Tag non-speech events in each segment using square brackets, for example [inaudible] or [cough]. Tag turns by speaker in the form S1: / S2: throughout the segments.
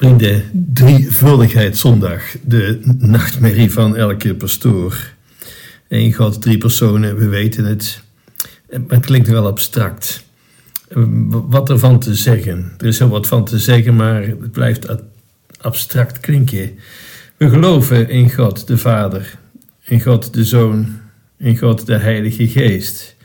S1: Vrienden, drievuldigheid zondag, de nachtmerrie van elke pastoor. Eén God, drie personen, we weten het. Maar het klinkt wel abstract. Wat ervan te zeggen? Er is heel wat van te zeggen, maar het blijft abstract klinken. We geloven in God de Vader, in God de Zoon, in God de Heilige Geest.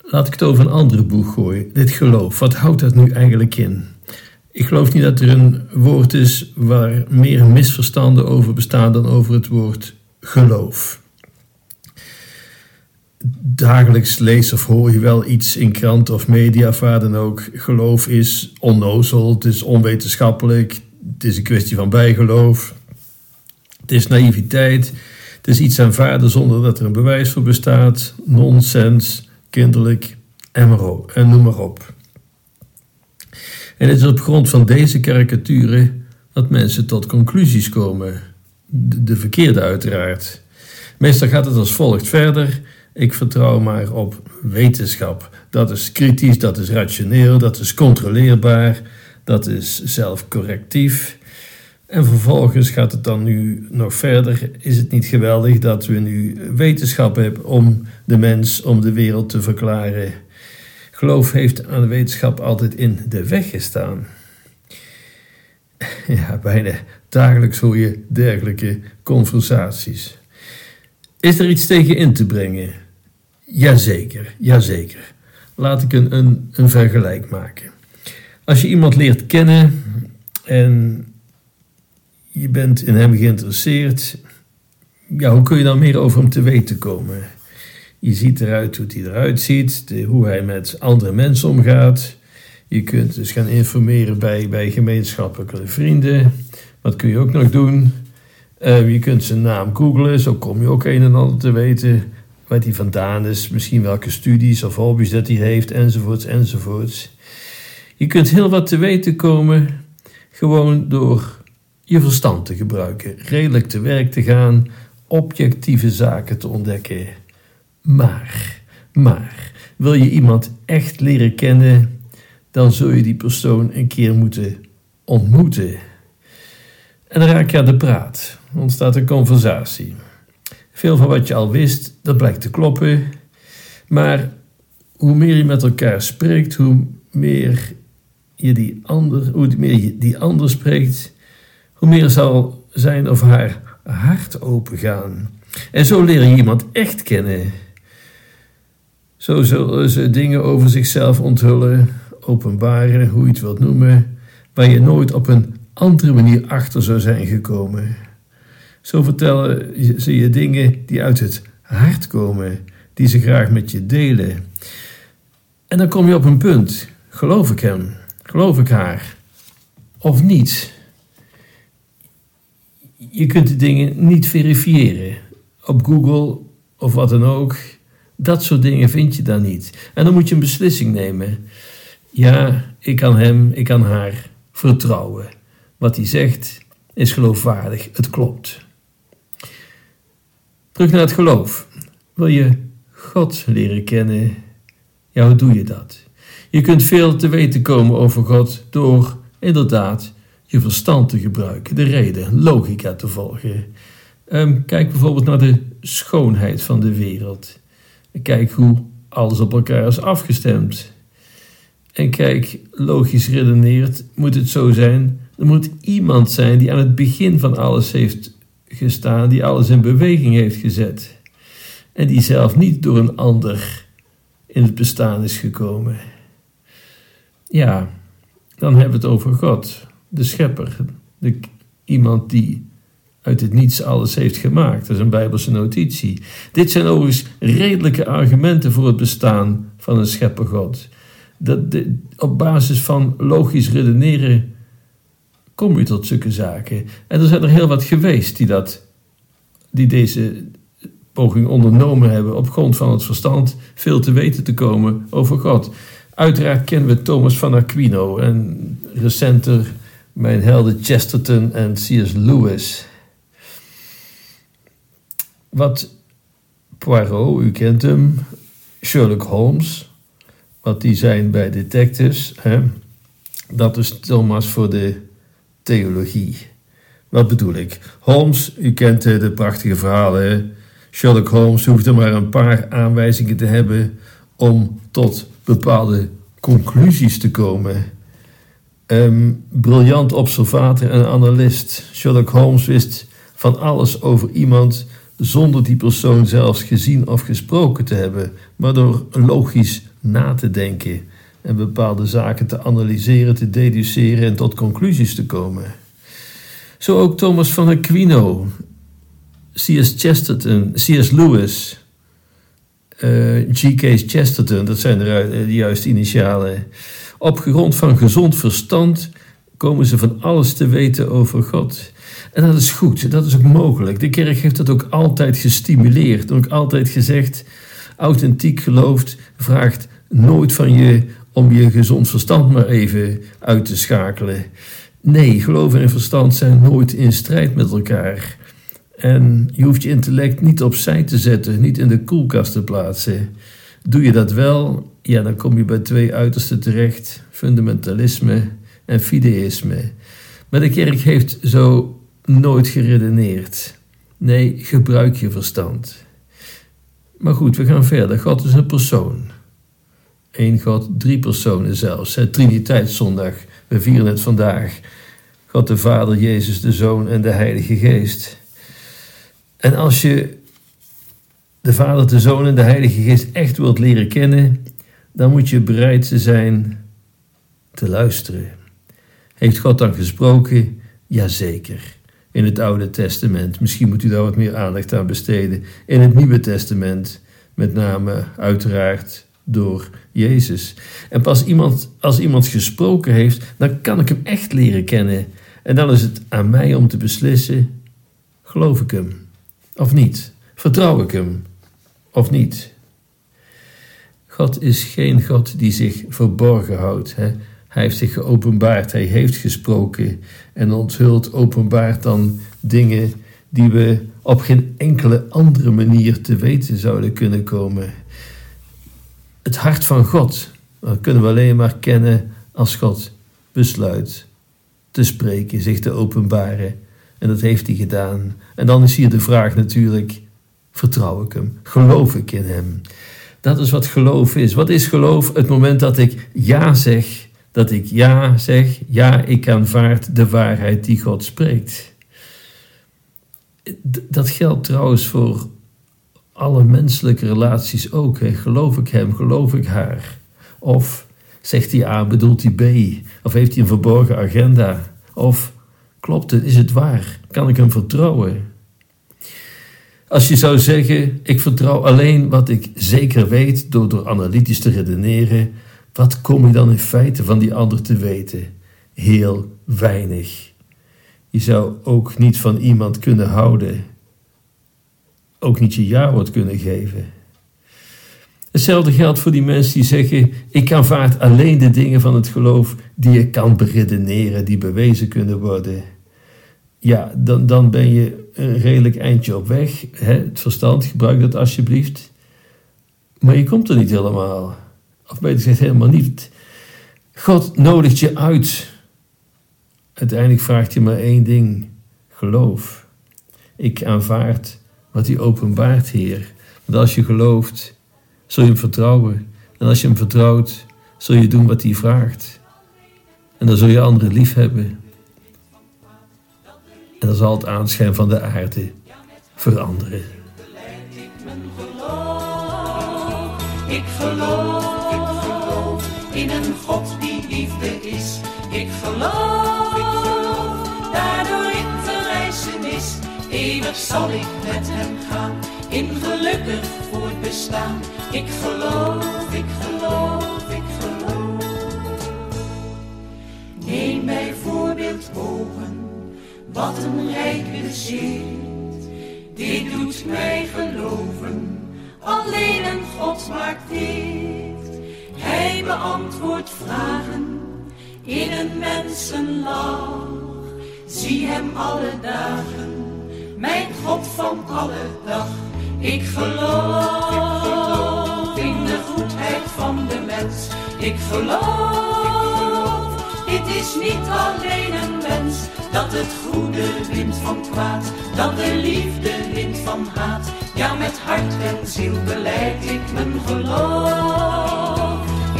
S1: Laat ik het over een andere boeg gooien. Dit geloof, wat houdt dat nu eigenlijk in? Ik geloof niet dat er een woord is waar meer misverstanden over bestaan dan over het woord geloof. Dagelijks lees of hoor je wel iets in krant of media of waar dan ook. Geloof is onnozel, het is onwetenschappelijk, het is een kwestie van bijgeloof, het is naïviteit, het is iets aanvaarden zonder dat er een bewijs voor bestaat, nonsens, kinderlijk en, en noem maar op. En het is op grond van deze karikaturen dat mensen tot conclusies komen. De, verkeerde uiteraard. Meestal gaat het als volgt verder. Ik vertrouw maar op wetenschap. Dat is kritisch, dat is rationeel, dat is controleerbaar, dat is zelfcorrectief. En vervolgens gaat het dan nu nog verder. Is het niet geweldig dat we nu wetenschap hebben om de mens, om de wereld te verklaren? Geloof heeft aan de wetenschap altijd in de weg gestaan. [laughs] Ja, bijna dagelijks hoor je dergelijke conversaties. Is er iets tegen in te brengen? Jazeker, jazeker. Laat ik een, een, een vergelijk maken. Als je iemand leert kennen en je bent in hem geïnteresseerd, ja, hoe kun je dan meer over hem te weten komen? Je ziet eruit hoe hij eruit ziet, hoe hij met andere mensen omgaat. Je kunt dus gaan informeren bij, bij gemeenschappelijke vrienden. Wat kun je ook nog doen? Uh, je kunt zijn naam googlen, zo kom je ook een en ander te weten. Waar hij vandaan is, misschien welke studies of hobby's dat hij heeft, enzovoorts, enzovoorts. Je kunt heel wat te weten komen, gewoon door je verstand te gebruiken, redelijk te werk te gaan, objectieve zaken te ontdekken. Maar, maar, wil je iemand echt leren kennen, dan zul je die persoon een keer moeten ontmoeten. En dan raak je aan de praat, ontstaat een conversatie. Veel van wat je al wist, dat blijkt te kloppen. Maar hoe meer je met elkaar spreekt, hoe meer je die ander, hoe meer je die ander spreekt, hoe meer zal zijn of haar hart opengaan. En zo leer je iemand echt kennen. Zo zullen ze dingen over zichzelf onthullen, openbaren, hoe je het wilt noemen, waar je nooit op een andere manier achter zou zijn gekomen. Zo vertellen ze je dingen die uit het hart komen, die ze graag met je delen. En dan kom je op een punt. Geloof ik hem? Geloof ik haar? Of niet? Je kunt de dingen niet verifiëren. Op Google of wat dan ook. Dat soort dingen vind je dan niet. En dan moet je een beslissing nemen. Ja, ik kan hem, ik kan haar vertrouwen. Wat hij zegt is geloofwaardig, het klopt. Terug naar het geloof. Wil je God leren kennen? Ja, hoe doe je dat? Je kunt veel te weten komen over God door inderdaad je verstand te gebruiken, de reden, logica te volgen. Ehm, kijk bijvoorbeeld naar de schoonheid van de wereld. Kijk hoe alles op elkaar is afgestemd. En kijk, logisch redeneerd moet het zo zijn. Er moet iemand zijn die aan het begin van alles heeft gestaan, die alles in beweging heeft gezet. En die zelf niet door een ander in het bestaan is gekomen. Ja, dan hebben we het over God, de schepper, de, iemand die uit het niets alles heeft gemaakt. Dat is een Bijbelse notitie. Dit zijn overigens redelijke argumenten voor het bestaan van een scheppergod. Dat de, op basis van logisch redeneren kom je tot zulke zaken. En er zijn er heel wat geweest die, dat, die deze poging ondernomen hebben op grond van het verstand veel te weten te komen over God. Uiteraard kennen we Thomas van Aquino en recenter mijn helden Chesterton en C.S. Lewis. Wat Poirot, u kent hem, Sherlock Holmes, wat die zijn bij detectives, hè? dat is Thomas voor de theologie. Wat bedoel ik? Holmes, u kent de prachtige verhalen. Sherlock Holmes hoefde maar een paar aanwijzingen te hebben om tot bepaalde conclusies te komen. Um, briljant observator en analist. Sherlock Holmes wist van alles over iemand zonder die persoon zelfs gezien of gesproken te hebben, maar door logisch na te denken en bepaalde zaken te analyseren, te deduceren en tot conclusies te komen. Zo ook Thomas van Aquino, C.S. Chesterton, C.S. Lewis, eh, G.K. Chesterton, dat zijn de, de juiste initialen. Op grond van gezond verstand komen ze van alles te weten over God. En dat is goed, dat is ook mogelijk. De kerk heeft dat ook altijd gestimuleerd, ook altijd gezegd: authentiek geloofd vraagt nooit van je om je gezond verstand maar even uit te schakelen. Nee, geloof en verstand zijn nooit in strijd met elkaar. En je hoeft je intellect niet opzij te zetten, niet in de koelkast te plaatsen. Doe je dat wel, ja, dan kom je bij twee uitersten terecht: fundamentalisme en fideïsme. Maar de kerk heeft zo nooit geredeneerd. Nee, gebruik je verstand. Maar goed, we gaan verder. God is een persoon. Eén God, drie personen zelfs. Het Triniteitszondag, we vieren het vandaag. God de Vader, Jezus de Zoon en de Heilige Geest. En als je de Vader, de Zoon en de Heilige Geest echt wilt leren kennen, dan moet je bereid zijn te luisteren. Heeft God dan gesproken? Jazeker. In het Oude Testament. Misschien moet u daar wat meer aandacht aan besteden. In het Nieuwe Testament, met name uiteraard door Jezus. En pas iemand, als iemand gesproken heeft, dan kan ik hem echt leren kennen. En dan is het aan mij om te beslissen: geloof ik hem of niet? Vertrouw ik hem of niet? God is geen God die zich verborgen houdt. Hè? Hij heeft zich geopenbaard, hij heeft gesproken en onthult, openbaart dan dingen die we op geen enkele andere manier te weten zouden kunnen komen. Het hart van God dat kunnen we alleen maar kennen als God besluit te spreken, zich te openbaren. En dat heeft hij gedaan. En dan is hier de vraag natuurlijk: vertrouw ik hem? Geloof ik in hem? Dat is wat geloof is. Wat is geloof? Het moment dat ik ja zeg, dat ik ja zeg, ja, ik aanvaard de waarheid die God spreekt. Dat geldt trouwens voor alle menselijke relaties ook. Geloof ik hem, geloof ik haar? Of zegt hij A, bedoelt hij B? Of heeft hij een verborgen agenda? Of klopt het, is het waar? Kan ik hem vertrouwen? Als je zou zeggen, ik vertrouw alleen wat ik zeker weet door, door analytisch te redeneren, wat kom je dan in feite van die ander te weten? Heel weinig. Je zou ook niet van iemand kunnen houden, ook niet je jawoord kunnen geven. Hetzelfde geldt voor die mensen die zeggen: Ik aanvaard alleen de dingen van het geloof die je kan beredeneren, die bewezen kunnen worden. Ja, dan, dan ben je een redelijk eindje op weg. Hè? Het verstand, gebruik dat alsjeblieft. Maar je komt er niet helemaal. Of beter gezegd, helemaal niet. God nodigt je uit. Uiteindelijk vraagt hij maar één ding: geloof. Ik aanvaard wat hij openbaart, Heer. Want als je gelooft, zul je hem vertrouwen. En als je hem vertrouwt, zul je doen wat hij vraagt. En dan zul je anderen lief hebben. En dan zal het aanschijn van de aarde veranderen.
S2: Ik geloof, in een God die liefde is. Ik geloof, ik geloof daardoor ik te reizen is. Eeuwig zal ik met hem gaan in gelukkig voortbestaan. Ik geloof, ik geloof, ik geloof. Neem bijvoorbeeld ogen, wat een rijk gezicht. Dit doet mij geloven, alleen een God maakt dit. Hij beantwoordt vragen in een mensenlach. Zie hem alle dagen, mijn God van alle dag. Ik geloof in de goedheid van de mens. Ik geloof, dit is niet alleen een wens Dat het goede wint van kwaad, dat de liefde wint van haat. Ja, met hart en ziel beleid ik mijn geloof.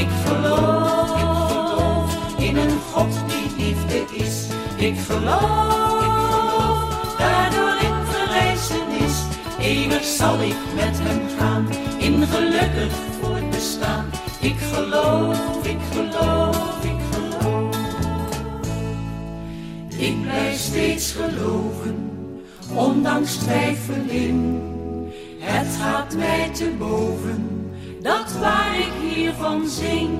S2: Ik geloof, in een God die liefde is. Ik geloof, daardoor ik verrijzen is. Eeuwig zal ik met hem gaan, in gelukkig voortbestaan. Ik geloof, ik geloof, ik geloof. Ik blijf steeds geloven, ondanks twijfeling. Het gaat mij te boven, dat waar ik hiervan zing.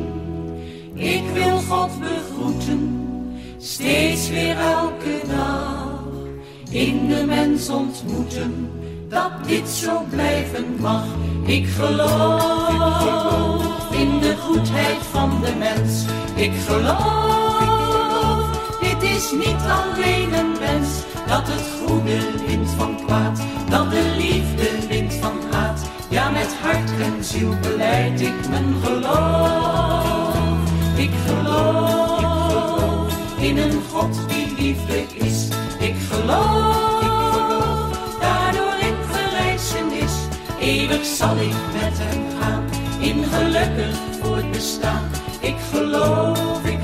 S2: Ik wil God begroeten, steeds weer elke dag. In de mens ontmoeten, dat dit zo blijven mag. Ik geloof in de goedheid van de mens. Ik geloof, dit is niet alleen een wens. Dat het goede wint van kwaad, dat de liefde en ziel beleid ik mijn geloof. Ik geloof in een God die liefde is. Ik geloof, daardoor ik verrijzen is. Eeuwig zal ik met hem gaan, in gelukkig voortbestaan. Ik geloof, ik